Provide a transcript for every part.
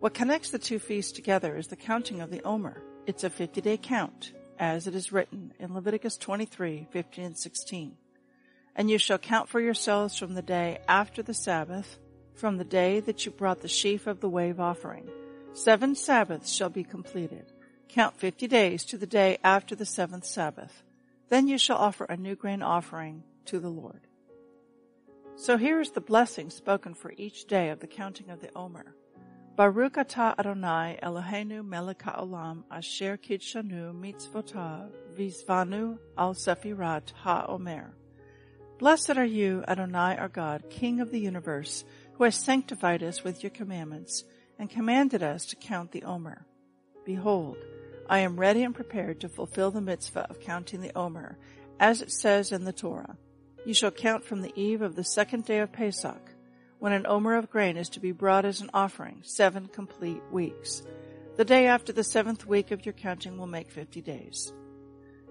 What connects the two feasts together is the counting of the Omer. It's a 50 day count, as it is written in Leviticus 23, 15 and 16. And you shall count for yourselves from the day after the Sabbath, from the day that you brought the sheaf of the wave offering. Seven Sabbaths shall be completed. Count fifty days to the day after the seventh Sabbath. Then you shall offer a new grain offering to the Lord. So here is the blessing spoken for each day of the counting of the Omer. Baruch atah Adonai Eloheinu melech haolam asher kidshanu mitzvotav vizvanu al sefirat ha-omer. Blessed are you, Adonai our God, King of the universe, who has sanctified us with your commandments and commanded us to count the Omer. Behold, I am ready and prepared to fulfill the mitzvah of counting the Omer, as it says in the Torah. You shall count from the eve of the second day of Pesach, when an omer of grain is to be brought as an offering, seven complete weeks. The day after the seventh week of your counting will make fifty days.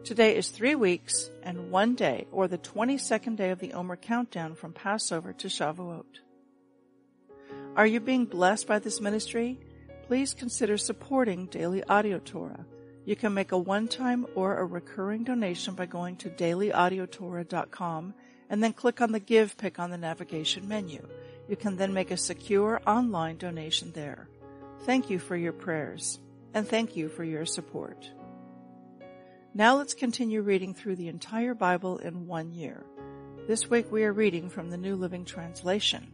Today is three weeks and one day, or the 22nd day of the Omer countdown from Passover to Shavuot. Are you being blessed by this ministry? Please consider supporting Daily Audio Torah. You can make a one-time or a recurring donation by going to dailyaudiotorah.com and then click on the Give pick on the navigation menu. You can then make a secure online donation there. Thank you for your prayers and thank you for your support. Now let's continue reading through the entire Bible in one year. This week we are reading from the New Living Translation.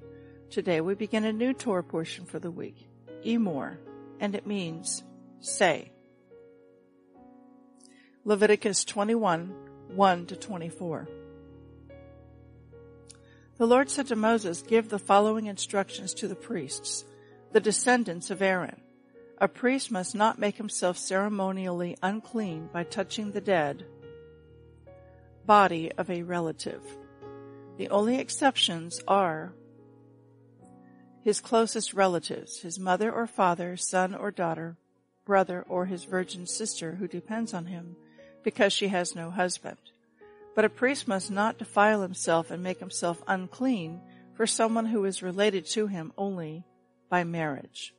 Today we begin a new Torah portion for the week, Emor, and it means say. Leviticus 21, 1 to 24. The Lord said to Moses, Give the following instructions to the priests, the descendants of Aaron. A priest must not make himself ceremonially unclean by touching the dead body of a relative. The only exceptions are his closest relatives, his mother or father, son or daughter, brother, or his virgin sister who depends on him because she has no husband. But a priest must not defile himself and make himself unclean for someone who is related to him only by marriage.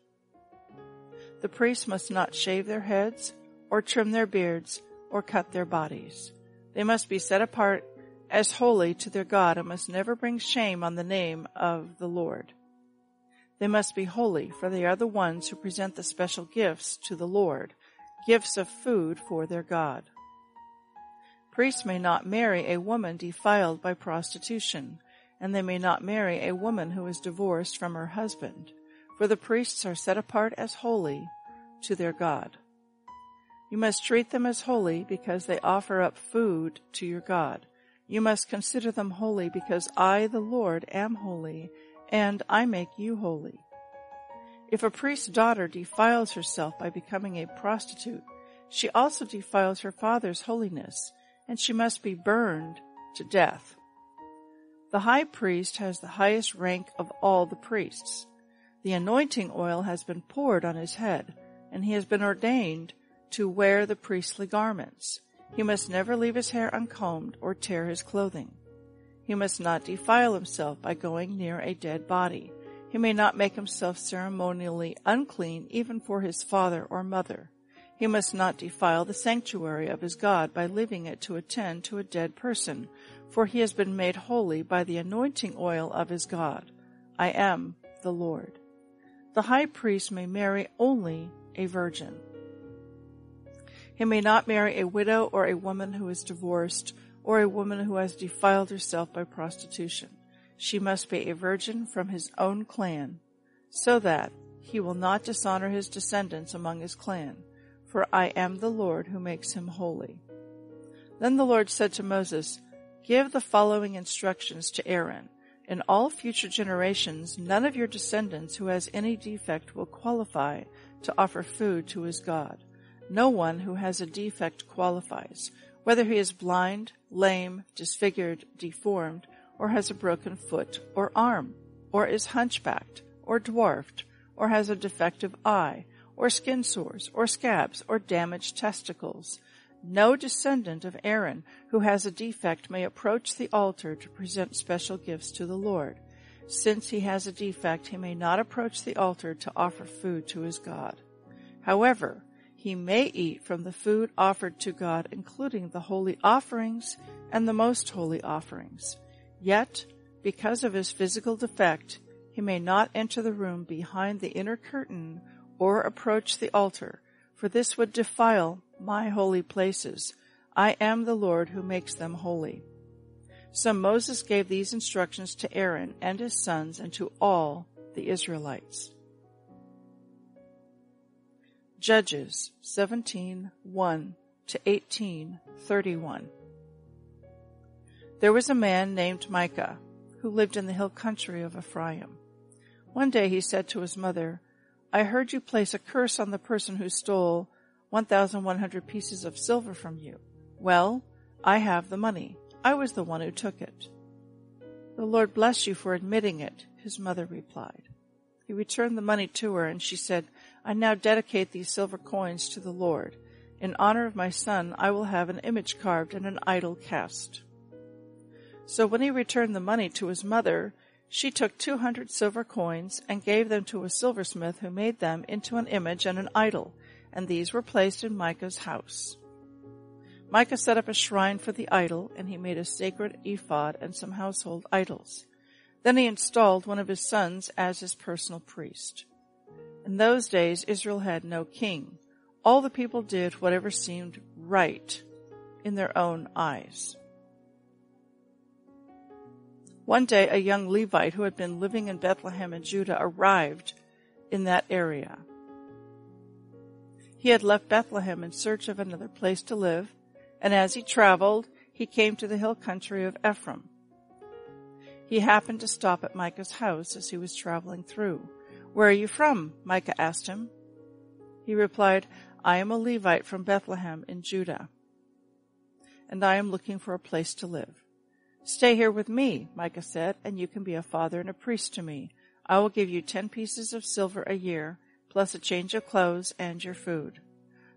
The priests must not shave their heads, or trim their beards, or cut their bodies. They must be set apart as holy to their God and must never bring shame on the name of the Lord. They must be holy, for they are the ones who present the special gifts to the Lord, gifts of food for their God. Priests may not marry a woman defiled by prostitution, and they may not marry a woman who is divorced from her husband for the priests are set apart as holy to their God. You must treat them as holy because they offer up food to your God. You must consider them holy because I, the Lord, am holy, and I make you holy. If a priest's daughter defiles herself by becoming a prostitute, she also defiles her father's holiness, and she must be burned to death. The high priest has the highest rank of all the priests. The anointing oil has been poured on his head, and he has been ordained to wear the priestly garments. He must never leave his hair uncombed or tear his clothing. He must not defile himself by going near a dead body. He may not make himself ceremonially unclean even for his father or mother. He must not defile the sanctuary of his God by leaving it to attend to a dead person, for he has been made holy by the anointing oil of his God. I am the Lord. The high priest may marry only a virgin. He may not marry a widow or a woman who is divorced or a woman who has defiled herself by prostitution. She must be a virgin from his own clan, so that he will not dishonor his descendants among his clan, for I am the Lord who makes him holy. Then the Lord said to Moses, Give the following instructions to Aaron. In all future generations, none of your descendants who has any defect will qualify to offer food to his God. No one who has a defect qualifies, whether he is blind, lame, disfigured, deformed, or has a broken foot or arm, or is hunchbacked, or dwarfed, or has a defective eye, or skin sores, or scabs, or damaged testicles. No descendant of Aaron who has a defect may approach the altar to present special gifts to the Lord. Since he has a defect, he may not approach the altar to offer food to his God. However, he may eat from the food offered to God, including the holy offerings and the most holy offerings. Yet, because of his physical defect, he may not enter the room behind the inner curtain or approach the altar, for this would defile my holy places. I am the Lord who makes them holy. So Moses gave these instructions to Aaron and his sons and to all the Israelites. Judges 17:1 to 18:31. There was a man named Micah who lived in the hill country of Ephraim. One day he said to his mother, I heard you place a curse on the person who stole 1,100 pieces of silver from you. Well, I have the money. I was the one who took it. The Lord bless you for admitting it, his mother replied. He returned the money to her and she said, I now dedicate these silver coins to the Lord. In honor of my son, I will have an image carved and an idol cast. So when he returned the money to his mother, she took two hundred silver coins and gave them to a silversmith who made them into an image and an idol, and these were placed in Micah's house. Micah set up a shrine for the idol, and he made a sacred ephod and some household idols. Then he installed one of his sons as his personal priest. In those days, Israel had no king. All the people did whatever seemed right in their own eyes. One day, a young Levite who had been living in Bethlehem in Judah arrived in that area. He had left Bethlehem in search of another place to live, and as he traveled, he came to the hill country of Ephraim. He happened to stop at Micah's house as he was traveling through. Where are you from? Micah asked him. He replied, I am a Levite from Bethlehem in Judah, and I am looking for a place to live. Stay here with me, Micah said, and you can be a father and a priest to me. I will give you ten pieces of silver a year, plus a change of clothes and your food.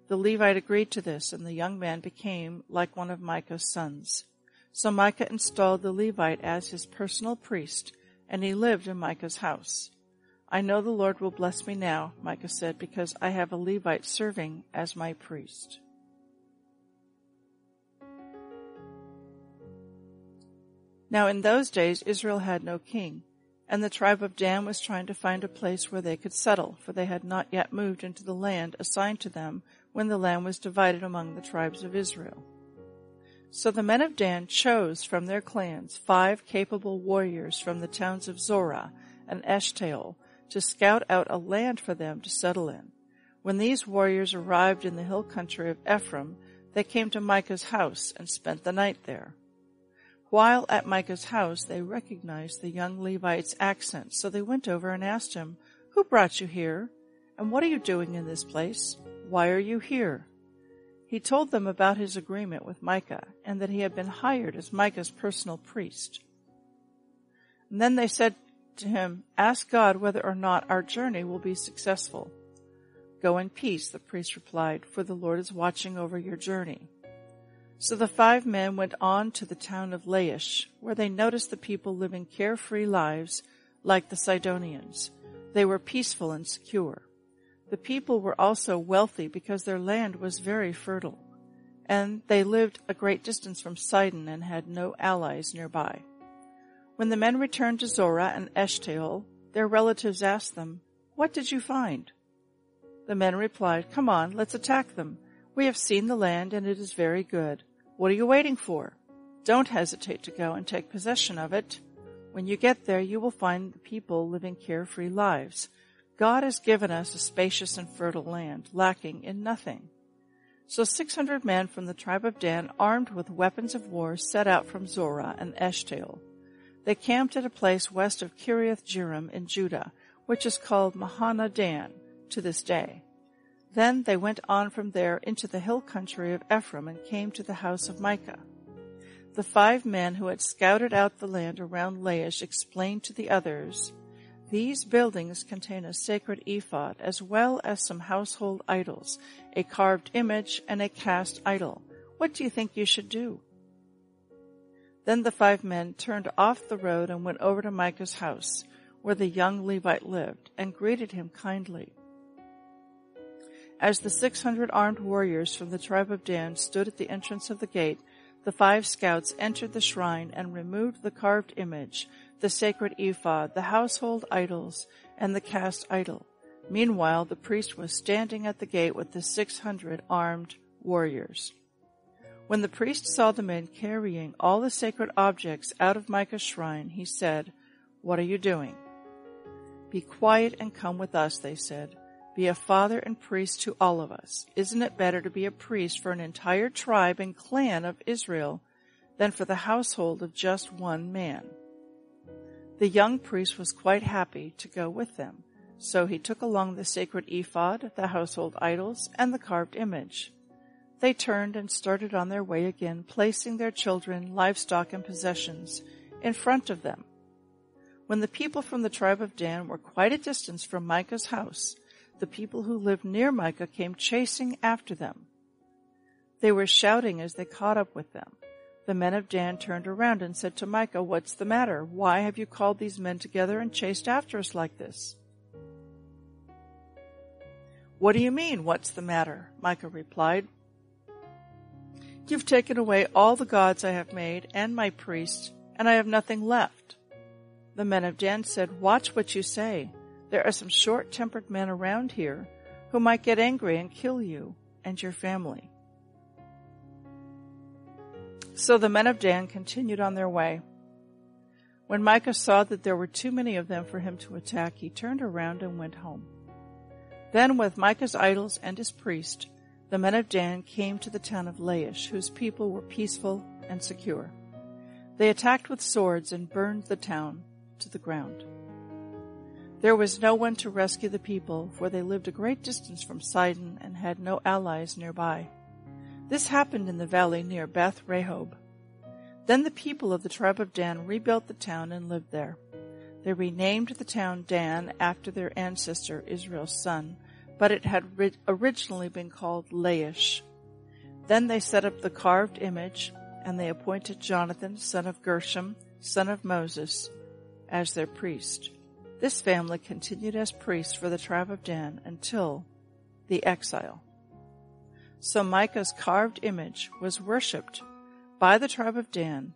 The Levite agreed to this, and the young man became like one of Micah's sons. So Micah installed the Levite as his personal priest, and he lived in Micah's house. I know the Lord will bless me now, Micah said, because I have a Levite serving as my priest. Now in those days Israel had no king, and the tribe of Dan was trying to find a place where they could settle, for they had not yet moved into the land assigned to them when the land was divided among the tribes of Israel. So the men of Dan chose from their clans five capable warriors from the towns of Zorah and Eshtaol to scout out a land for them to settle in. When these warriors arrived in the hill country of Ephraim, they came to Micah's house and spent the night there. While at Micah's house, they recognized the young Levite's accent, so they went over and asked him, Who brought you here? And what are you doing in this place? Why are you here? He told them about his agreement with Micah and that he had been hired as Micah's personal priest. And then they said to him, Ask God whether or not our journey will be successful. Go in peace, the priest replied, for the Lord is watching over your journey. So the five men went on to the town of Laish, where they noticed the people living carefree lives like the Sidonians. They were peaceful and secure. The people were also wealthy because their land was very fertile, and they lived a great distance from Sidon and had no allies nearby. When the men returned to Zorah and Eshtaol, their relatives asked them, What did you find? The men replied, Come on, let's attack them. We have seen the land and it is very good. What are you waiting for? Don't hesitate to go and take possession of it. When you get there, you will find the people living carefree lives. God has given us a spacious and fertile land, lacking in nothing. So 600 men from the tribe of Dan, armed with weapons of war, set out from Zorah and Eshtaol. They camped at a place west of Kiriath Jearim in Judah, which is called Mahaneh Dan to this day. Then they went on from there into the hill country of Ephraim and came to the house of Micah. The five men who had scouted out the land around Laish explained to the others, these buildings contain a sacred ephod as well as some household idols, a carved image, and a cast idol. What do you think you should do? Then the five men turned off the road and went over to Micah's house, where the young Levite lived, and greeted him kindly. As the six hundred armed warriors from the tribe of Dan stood at the entrance of the gate, the five scouts entered the shrine and removed the carved image the sacred ephod, the household idols, and the cast idol. Meanwhile, the priest was standing at the gate with the six hundred armed warriors. When the priest saw the men carrying all the sacred objects out of Micah's shrine, he said, What are you doing? Be quiet and come with us, they said. Be a father and priest to all of us. Isn't it better to be a priest for an entire tribe and clan of Israel than for the household of just one man? The young priest was quite happy to go with them, so he took along the sacred ephod, the household idols, and the carved image. They turned and started on their way again, placing their children, livestock, and possessions in front of them. When the people from the tribe of Dan were quite a distance from Micah's house, the people who lived near Micah came chasing after them. They were shouting as they caught up with them. The men of Dan turned around and said to Micah, What's the matter? Why have you called these men together and chased after us like this? What do you mean, what's the matter? Micah replied. You've taken away all the gods I have made and my priests, and I have nothing left. The men of Dan said, Watch what you say. There are some short tempered men around here who might get angry and kill you and your family. So the men of Dan continued on their way. When Micah saw that there were too many of them for him to attack, he turned around and went home. Then with Micah's idols and his priest, the men of Dan came to the town of Laish, whose people were peaceful and secure. They attacked with swords and burned the town to the ground. There was no one to rescue the people, for they lived a great distance from Sidon and had no allies nearby. This happened in the valley near Beth Rehob. Then the people of the tribe of Dan rebuilt the town and lived there. They renamed the town Dan after their ancestor Israel's son, but it had originally been called Laish. Then they set up the carved image, and they appointed Jonathan, son of Gershom, son of Moses, as their priest. This family continued as priests for the tribe of Dan until the exile. So Micah's carved image was worshipped by the tribe of Dan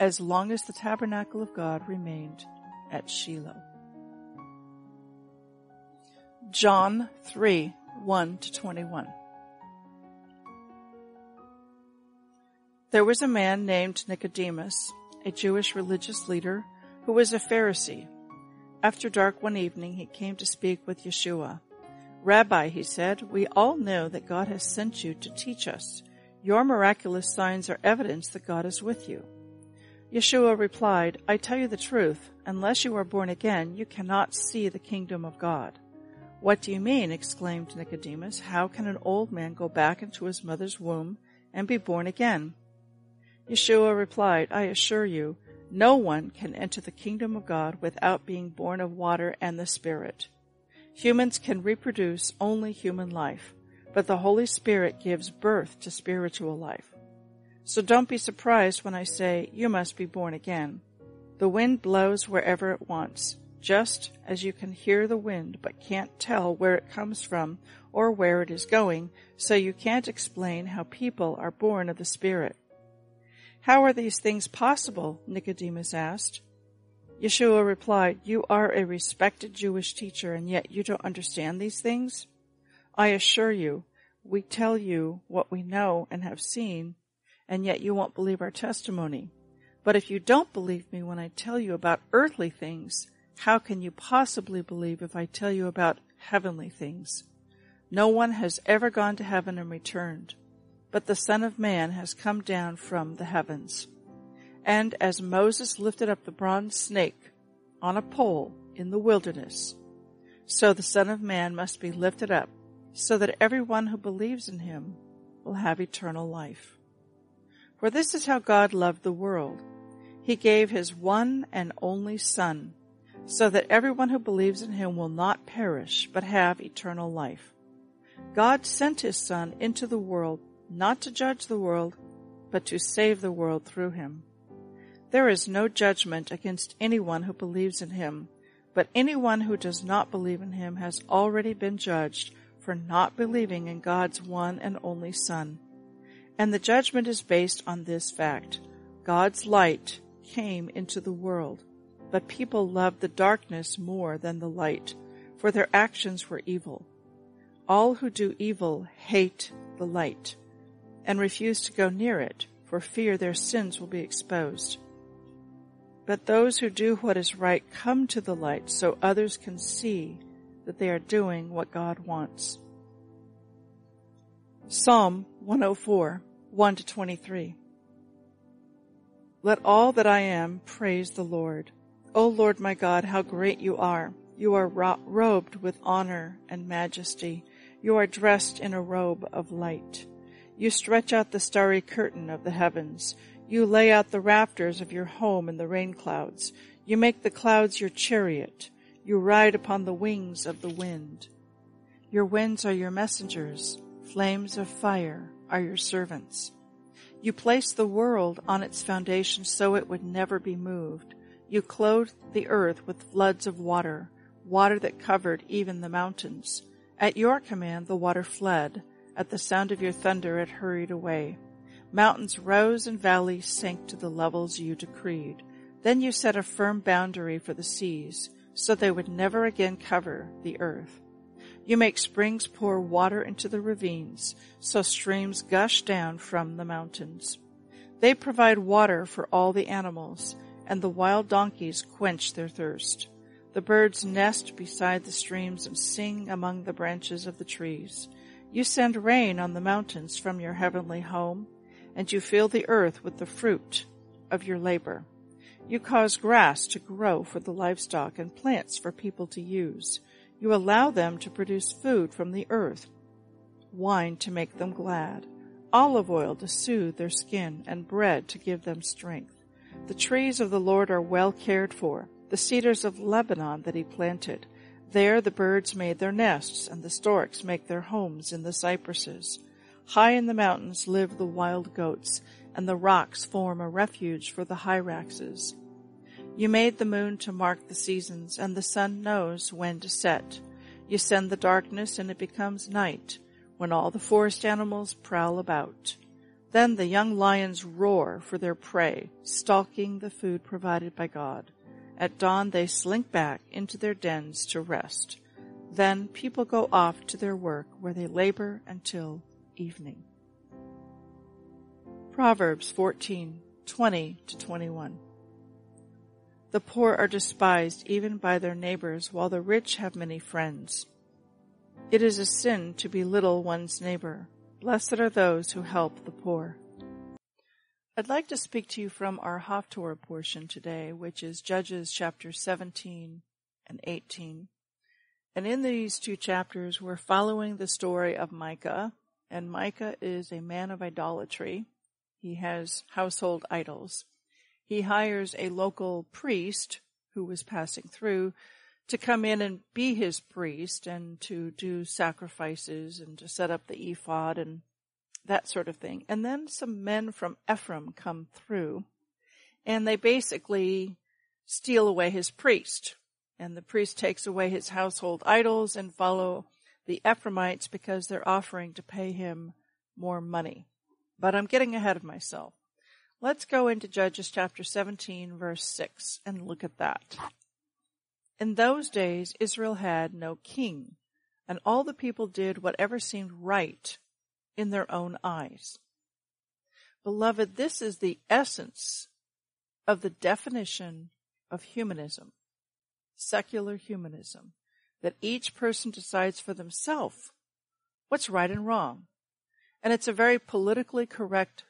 as long as the tabernacle of God remained at Shiloh. John 3 1 to 21. There was a man named Nicodemus, a Jewish religious leader who was a Pharisee. After dark one evening, he came to speak with Yeshua. Rabbi, he said, we all know that God has sent you to teach us. Your miraculous signs are evidence that God is with you. Yeshua replied, I tell you the truth, unless you are born again, you cannot see the kingdom of God. What do you mean? exclaimed Nicodemus. How can an old man go back into his mother's womb and be born again? Yeshua replied, I assure you, no one can enter the kingdom of God without being born of water and the Spirit. Humans can reproduce only human life, but the Holy Spirit gives birth to spiritual life. So don't be surprised when I say you must be born again. The wind blows wherever it wants, just as you can hear the wind but can't tell where it comes from or where it is going, so you can't explain how people are born of the Spirit. How are these things possible? Nicodemus asked. Yeshua replied, You are a respected Jewish teacher, and yet you don't understand these things? I assure you, we tell you what we know and have seen, and yet you won't believe our testimony. But if you don't believe me when I tell you about earthly things, how can you possibly believe if I tell you about heavenly things? No one has ever gone to heaven and returned, but the Son of Man has come down from the heavens. And as Moses lifted up the bronze snake on a pole in the wilderness, so the Son of Man must be lifted up, so that everyone who believes in him will have eternal life. For this is how God loved the world. He gave his one and only Son, so that everyone who believes in him will not perish, but have eternal life. God sent his Son into the world not to judge the world, but to save the world through him. There is no judgment against anyone who believes in him, but anyone who does not believe in him has already been judged for not believing in God's one and only Son. And the judgment is based on this fact. God's light came into the world, but people loved the darkness more than the light, for their actions were evil. All who do evil hate the light and refuse to go near it for fear their sins will be exposed. But those who do what is right come to the light so others can see that they are doing what God wants. Psalm 104, 1 to 23. Let all that I am praise the Lord. O Lord my God, how great you are. You are ro- robed with honor and majesty. You are dressed in a robe of light. You stretch out the starry curtain of the heavens. You lay out the rafters of your home in the rain clouds. You make the clouds your chariot. You ride upon the wings of the wind. Your winds are your messengers. Flames of fire are your servants. You placed the world on its foundation so it would never be moved. You clothed the earth with floods of water, water that covered even the mountains. At your command the water fled. At the sound of your thunder it hurried away. Mountains rose and valleys sank to the levels you decreed. Then you set a firm boundary for the seas, so they would never again cover the earth. You make springs pour water into the ravines, so streams gush down from the mountains. They provide water for all the animals, and the wild donkeys quench their thirst. The birds nest beside the streams and sing among the branches of the trees. You send rain on the mountains from your heavenly home, and you fill the earth with the fruit of your labor. You cause grass to grow for the livestock and plants for people to use. You allow them to produce food from the earth, wine to make them glad, olive oil to soothe their skin, and bread to give them strength. The trees of the Lord are well cared for, the cedars of Lebanon that he planted. There the birds made their nests, and the storks make their homes in the cypresses. High in the mountains live the wild goats, and the rocks form a refuge for the hyraxes. You made the moon to mark the seasons, and the sun knows when to set. You send the darkness, and it becomes night, when all the forest animals prowl about. Then the young lions roar for their prey, stalking the food provided by God. At dawn they slink back into their dens to rest. Then people go off to their work where they labor until evening. Proverbs 14:20 to 21. The poor are despised even by their neighbors, while the rich have many friends. It is a sin to belittle one's neighbor. Blessed are those who help the poor. I'd like to speak to you from our Haftorah portion today, which is Judges chapter 17 and 18. And in these two chapters, we're following the story of Micah. And Micah is a man of idolatry. He has household idols. He hires a local priest who was passing through to come in and be his priest and to do sacrifices and to set up the ephod and that sort of thing. And then some men from Ephraim come through and they basically steal away his priest. And the priest takes away his household idols and follow the Ephraimites because they're offering to pay him more money. But I'm getting ahead of myself. Let's go into Judges chapter 17 verse 6 and look at that. In those days Israel had no king and all the people did whatever seemed right in their own eyes. Beloved, this is the essence of the definition of humanism, secular humanism, that each person decides for themselves what's right and wrong. And it's a very politically correct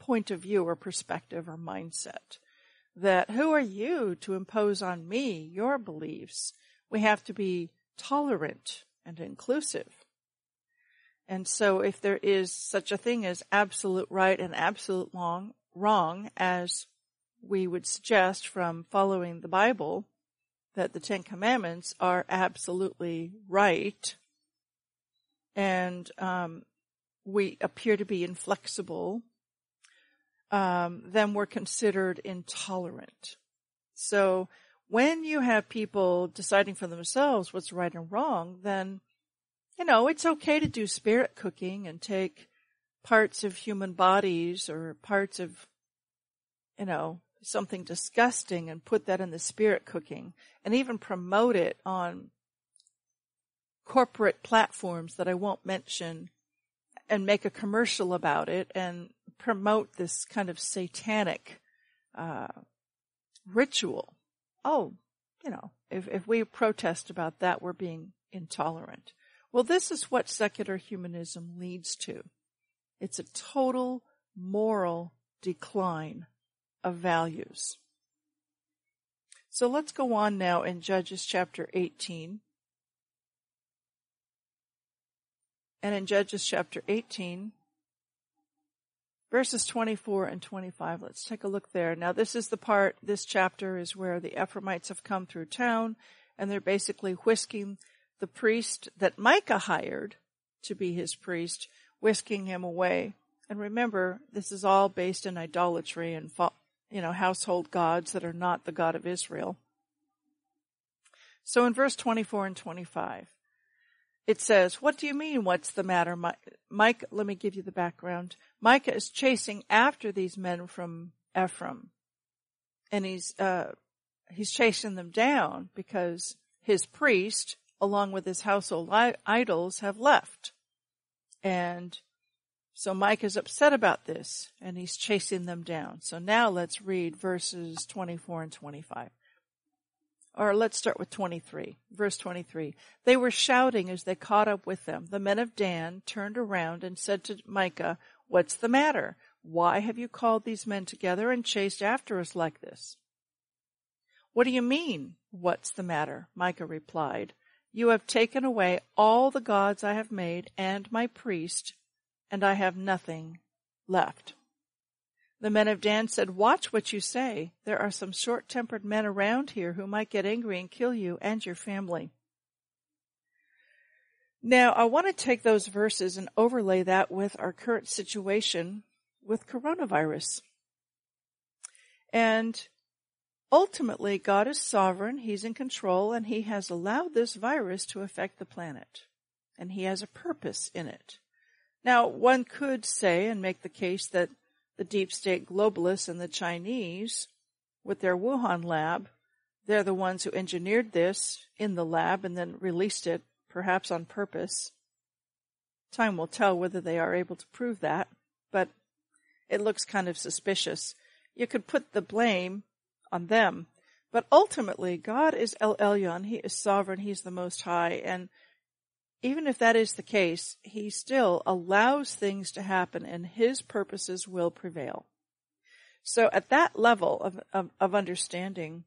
point of view or perspective or mindset that who are you to impose on me your beliefs? We have to be tolerant and inclusive. And so if there is such a thing as absolute right and absolute wrong, wrong as we would suggest from following the Bible, that the Ten Commandments are absolutely right, and um, we appear to be inflexible, um, then we're considered intolerant. So when you have people deciding for themselves what's right and wrong, then, you know, it's okay to do spirit cooking and take parts of human bodies or parts of, you know, something disgusting and put that in the spirit cooking and even promote it on corporate platforms that I won't mention and make a commercial about it and promote this kind of satanic uh, ritual. Oh, you know, if, if we protest about that, we're being intolerant. Well, this is what secular humanism leads to. It's a total moral decline of values. So let's go on now in Judges chapter 18. And in Judges chapter 18, verses 24 and 25, let's take a look there. Now this is the part, this chapter is where the Ephraimites have come through town and they're basically whisking the priest that Micah hired to be his priest, whisking him away. And remember, this is all based in idolatry and you know, household gods that are not the God of Israel. So in verse 24 and 25, it says, what do you mean, what's the matter? Mike, let me give you the background. Micah is chasing after these men from Ephraim. And he's, uh, he's chasing them down because his priest, along with his household idols, have left. And so Mike is upset about this and he's chasing them down. So now let's read verses 24 and 25. Or let's start with 23. Verse 23. They were shouting as they caught up with them. The men of Dan turned around and said to Micah, What's the matter? Why have you called these men together and chased after us like this? What do you mean? What's the matter? Micah replied. You have taken away all the gods I have made and my priest and I have nothing left. The men of Dan said, Watch what you say. There are some short tempered men around here who might get angry and kill you and your family. Now, I want to take those verses and overlay that with our current situation with coronavirus. And ultimately, God is sovereign, He's in control, and He has allowed this virus to affect the planet. And He has a purpose in it. Now, one could say and make the case that the deep state globalists and the Chinese, with their Wuhan lab, they're the ones who engineered this in the lab and then released it, perhaps on purpose. Time will tell whether they are able to prove that, but it looks kind of suspicious. You could put the blame on them, but ultimately God is El Elyon, He is sovereign, He's the Most High, and even if that is the case, he still allows things to happen and his purposes will prevail. So at that level of, of, of, understanding,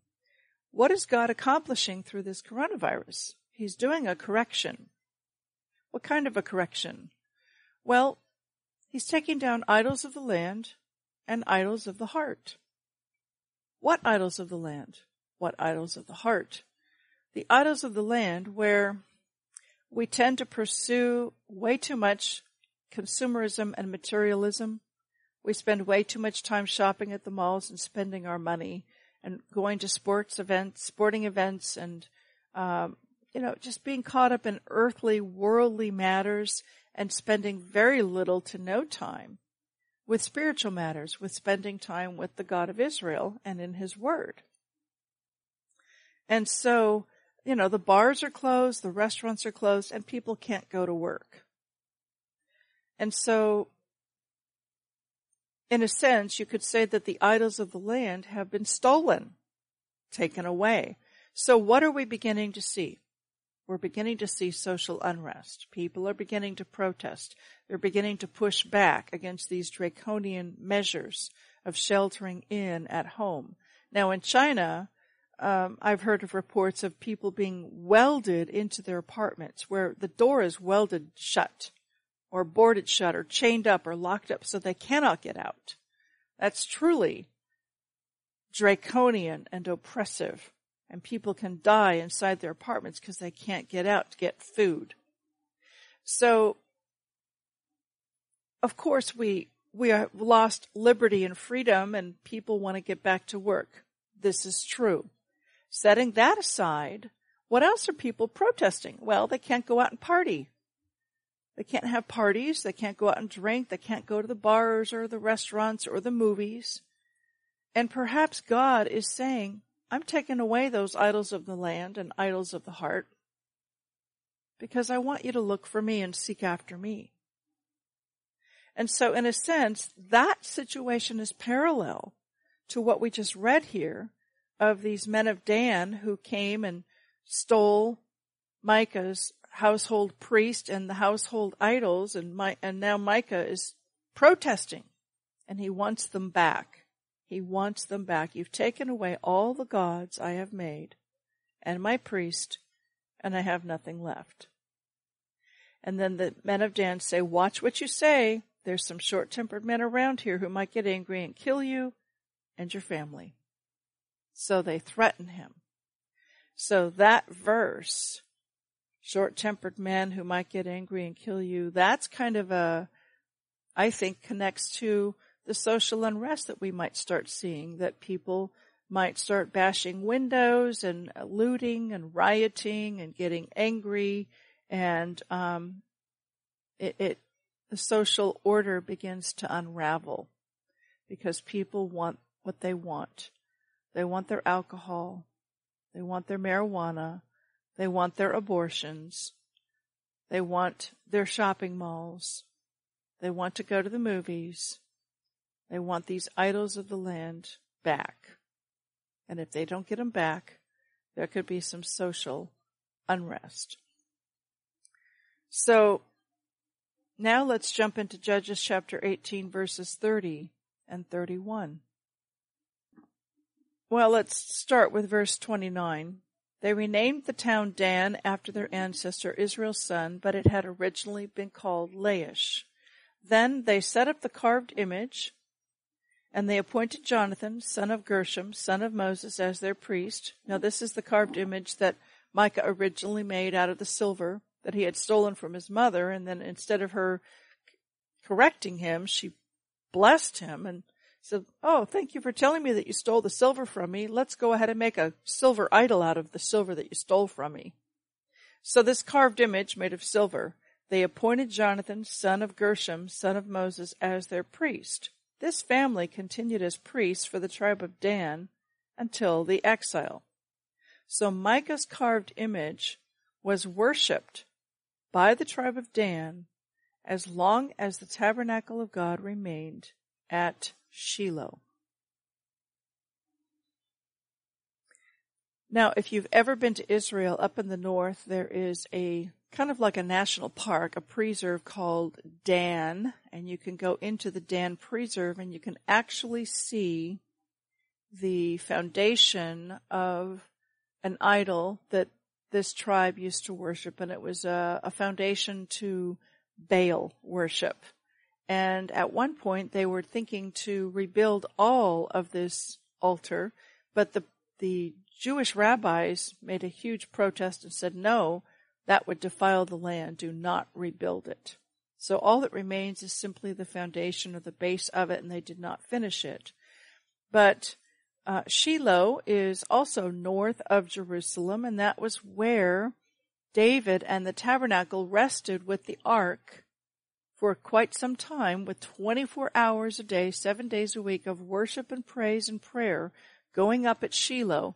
what is God accomplishing through this coronavirus? He's doing a correction. What kind of a correction? Well, he's taking down idols of the land and idols of the heart. What idols of the land? What idols of the heart? The idols of the land where we tend to pursue way too much consumerism and materialism. We spend way too much time shopping at the malls and spending our money and going to sports events, sporting events, and um, you know, just being caught up in earthly, worldly matters and spending very little to no time with spiritual matters, with spending time with the God of Israel and in His Word. And so you know, the bars are closed, the restaurants are closed, and people can't go to work. And so, in a sense, you could say that the idols of the land have been stolen, taken away. So what are we beginning to see? We're beginning to see social unrest. People are beginning to protest. They're beginning to push back against these draconian measures of sheltering in at home. Now in China, um, I've heard of reports of people being welded into their apartments where the door is welded shut or boarded shut or chained up or locked up so they cannot get out. That's truly draconian and oppressive and people can die inside their apartments because they can't get out to get food. So, of course, we we have lost liberty and freedom, and people want to get back to work. This is true. Setting that aside, what else are people protesting? Well, they can't go out and party. They can't have parties. They can't go out and drink. They can't go to the bars or the restaurants or the movies. And perhaps God is saying, I'm taking away those idols of the land and idols of the heart because I want you to look for me and seek after me. And so in a sense, that situation is parallel to what we just read here of these men of Dan who came and stole Micah's household priest and the household idols and my, and now Micah is protesting and he wants them back. He wants them back. You've taken away all the gods I have made and my priest, and I have nothing left. And then the men of Dan say, watch what you say. There's some short-tempered men around here who might get angry and kill you and your family. So they threaten him. So that verse, short-tempered men who might get angry and kill you, that's kind of a, I think connects to the social unrest that we might start seeing, that people might start bashing windows and looting and rioting and getting angry and um, it, it the social order begins to unravel because people want what they want. They want their alcohol. They want their marijuana. They want their abortions. They want their shopping malls. They want to go to the movies. They want these idols of the land back. And if they don't get them back, there could be some social unrest. So now let's jump into Judges chapter 18 verses 30 and 31. Well, let's start with verse 29. They renamed the town Dan after their ancestor Israel's son, but it had originally been called Laish. Then they set up the carved image and they appointed Jonathan, son of Gershom, son of Moses, as their priest. Now this is the carved image that Micah originally made out of the silver that he had stolen from his mother, and then instead of her correcting him, she blessed him and said, Oh, thank you for telling me that you stole the silver from me. Let's go ahead and make a silver idol out of the silver that you stole from me. So this carved image made of silver, they appointed Jonathan, son of Gershom, son of Moses, as their priest. This family continued as priests for the tribe of Dan until the exile. So Micah's carved image was worshipped by the tribe of Dan as long as the tabernacle of God remained at Shiloh. Now, if you've ever been to Israel up in the north, there is a kind of like a national park, a preserve called Dan, and you can go into the Dan preserve and you can actually see the foundation of an idol that this tribe used to worship, and it was a, a foundation to Baal worship. And at one point they were thinking to rebuild all of this altar, but the, the Jewish rabbis made a huge protest and said, no, that would defile the land. Do not rebuild it. So all that remains is simply the foundation or the base of it, and they did not finish it. But uh, Shiloh is also north of Jerusalem, and that was where David and the tabernacle rested with the ark for quite some time with 24 hours a day, seven days a week of worship and praise and prayer going up at Shiloh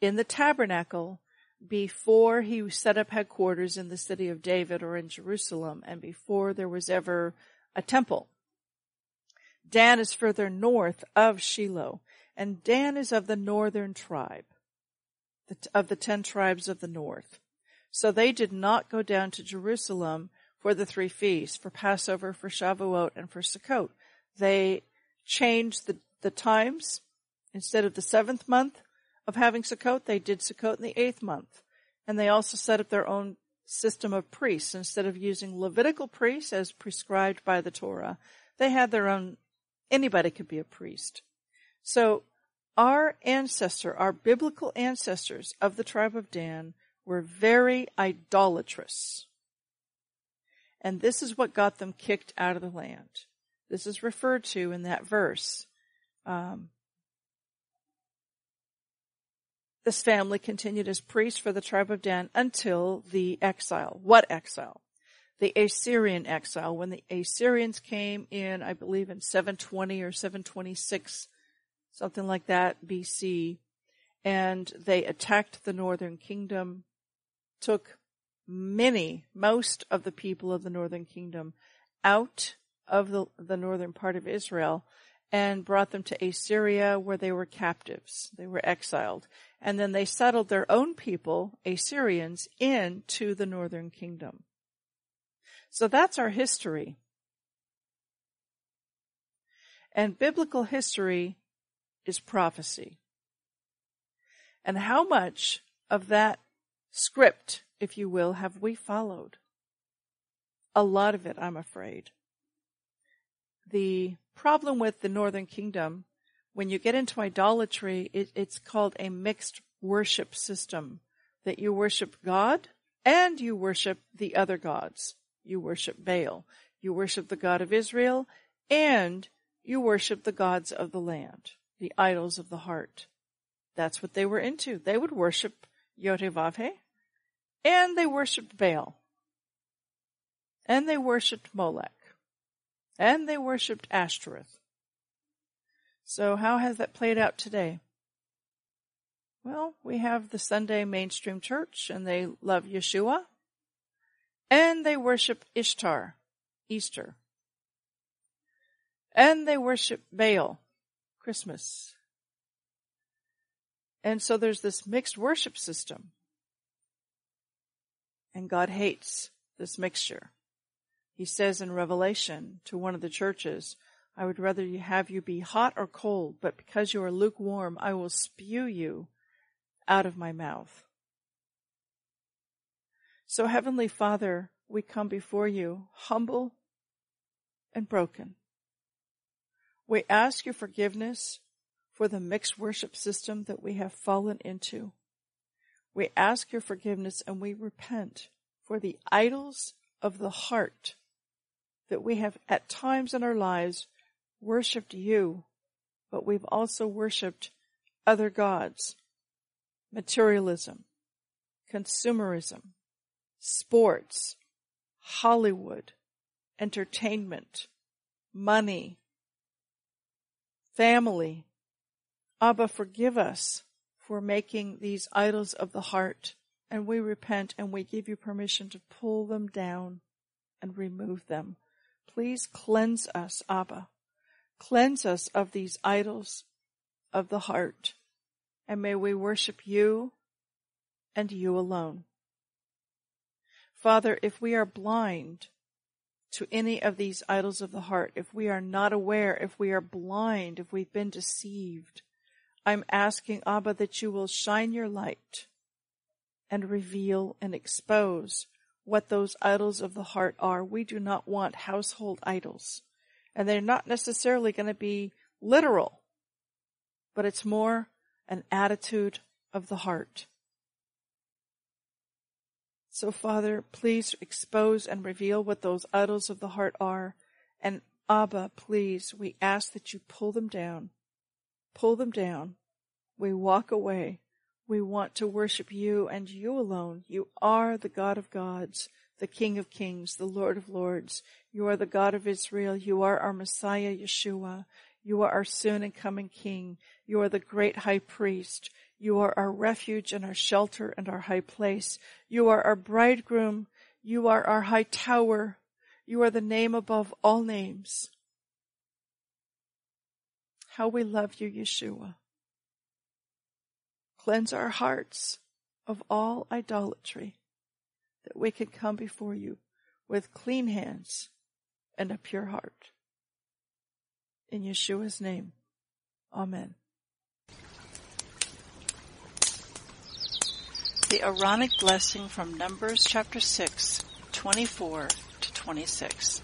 in the tabernacle before he set up headquarters in the city of David or in Jerusalem and before there was ever a temple. Dan is further north of Shiloh and Dan is of the northern tribe of the ten tribes of the north. So they did not go down to Jerusalem for the three feasts, for Passover, for Shavuot, and for Sukkot. They changed the, the times. Instead of the seventh month of having Sukkot, they did Sukkot in the eighth month. And they also set up their own system of priests. Instead of using Levitical priests as prescribed by the Torah, they had their own, anybody could be a priest. So our ancestor, our biblical ancestors of the tribe of Dan were very idolatrous. And this is what got them kicked out of the land. This is referred to in that verse. Um, this family continued as priests for the tribe of Dan until the exile. What exile? The Assyrian exile. When the Assyrians came in, I believe in 720 or 726, something like that, BC, and they attacked the northern kingdom, took many, most of the people of the northern kingdom out of the, the northern part of Israel and brought them to Assyria where they were captives. They were exiled. And then they settled their own people, Assyrians, into the northern kingdom. So that's our history. And biblical history is prophecy. And how much of that script, if you will, have we followed? A lot of it, I'm afraid. The problem with the Northern Kingdom, when you get into idolatry, it, it's called a mixed worship system that you worship God and you worship the other gods. You worship Baal. You worship the God of Israel and you worship the gods of the land the idols of the heart. That's what they were into. They would worship Yotevavhe, and they worshipped Baal, and they worshipped Molech, and they worshipped Ashtoreth. So how has that played out today? Well, we have the Sunday mainstream church, and they love Yeshua, and they worship Ishtar, Easter, and they worship Baal, Christmas. And so there's this mixed worship system. And God hates this mixture. He says in Revelation to one of the churches, I would rather you have you be hot or cold, but because you are lukewarm, I will spew you out of my mouth. So Heavenly Father, we come before you humble and broken. We ask your forgiveness for the mixed worship system that we have fallen into. We ask your forgiveness and we repent for the idols of the heart that we have at times in our lives worshiped you, but we've also worshiped other gods, materialism, consumerism, sports, Hollywood, entertainment, money, family. Abba, forgive us for making these idols of the heart, and we repent and we give you permission to pull them down and remove them. Please cleanse us, Abba. Cleanse us of these idols of the heart, and may we worship you and you alone. Father, if we are blind to any of these idols of the heart, if we are not aware, if we are blind, if we've been deceived, I'm asking Abba that you will shine your light and reveal and expose what those idols of the heart are. We do not want household idols. And they're not necessarily going to be literal, but it's more an attitude of the heart. So Father, please expose and reveal what those idols of the heart are. And Abba, please, we ask that you pull them down. Pull them down. We walk away. We want to worship you and you alone. You are the God of gods, the King of kings, the Lord of lords. You are the God of Israel. You are our Messiah, Yeshua. You are our soon and coming King. You are the great high priest. You are our refuge and our shelter and our high place. You are our bridegroom. You are our high tower. You are the name above all names. How we love you, Yeshua. Cleanse our hearts of all idolatry that we can come before you with clean hands and a pure heart. In Yeshua's name, Amen. The Aaronic blessing from Numbers chapter 6, 24 to 26.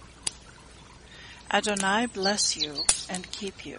Adonai bless you and keep you.